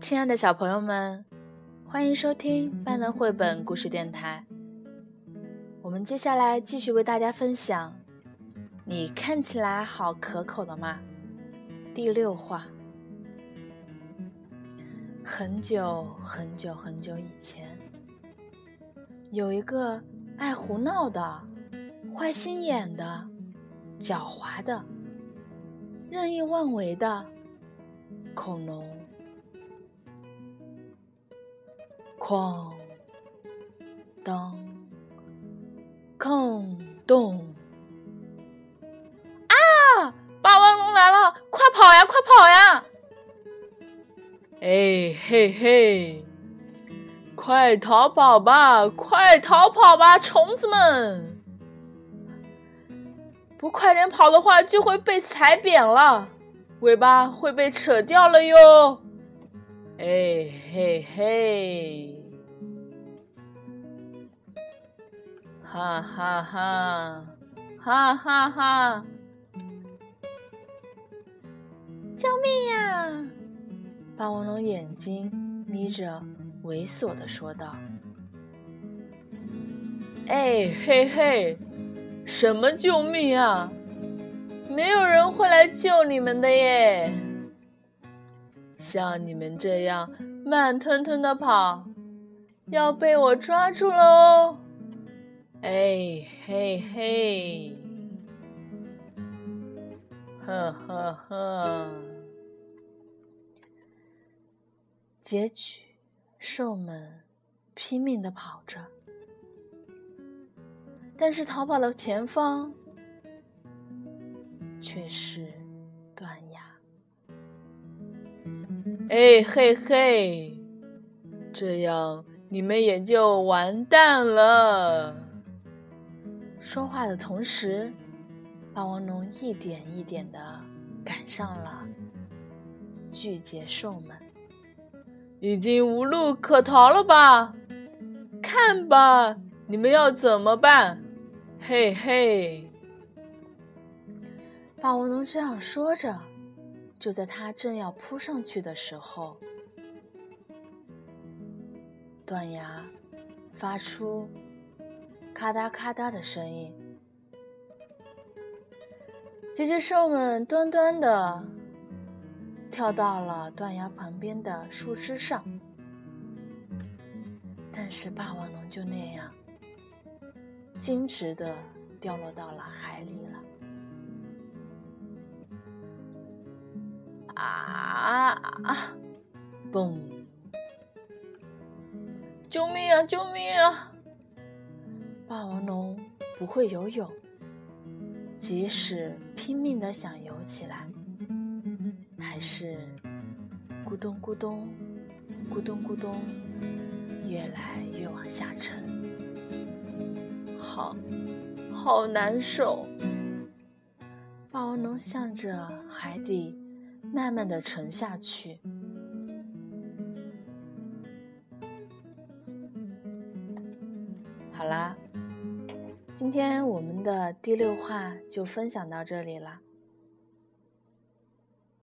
亲爱的小朋友们，欢迎收听班能绘本故事电台。我们接下来继续为大家分享《你看起来好可口的吗》第六话。很久很久很久以前，有一个爱胡闹的、坏心眼的、狡猾的、任意妄为的恐龙。哐当，空洞！啊！霸王龙来了，快跑呀，快跑呀！哎嘿嘿，快逃跑吧，快逃跑吧，虫子们！不快点跑的话，就会被踩扁了，尾巴会被扯掉了哟！哎嘿嘿，哈哈哈，哈哈哈！救命呀！霸王龙眼睛眯着，猥琐的说道：“哎嘿嘿，什么救命啊？没有人会来救你们的耶！”像你们这样慢吞吞的跑，要被我抓住喽！哎嘿嘿，呵呵呵。结局，兽们拼命的跑着，但是逃跑的前方却是断崖。哎嘿嘿，这样你们也就完蛋了。说话的同时，霸王龙一点一点的赶上了巨节兽们，已经无路可逃了吧？看吧，你们要怎么办？嘿嘿，霸王龙这样说着。就在他正要扑上去的时候，断崖发出咔嗒咔嗒的声音。姐姐兽们端端的跳到了断崖旁边的树枝上，但是霸王龙就那样径直的掉落到了海里了。啊啊！嘣！救命啊！救命啊！霸王龙不会游泳，即使拼命的想游起来，还是咕咚咕咚、咕咚咕咚，越来越往下沉。好，好难受！霸王龙向着海底。慢慢的沉下去。好啦，今天我们的第六话就分享到这里了。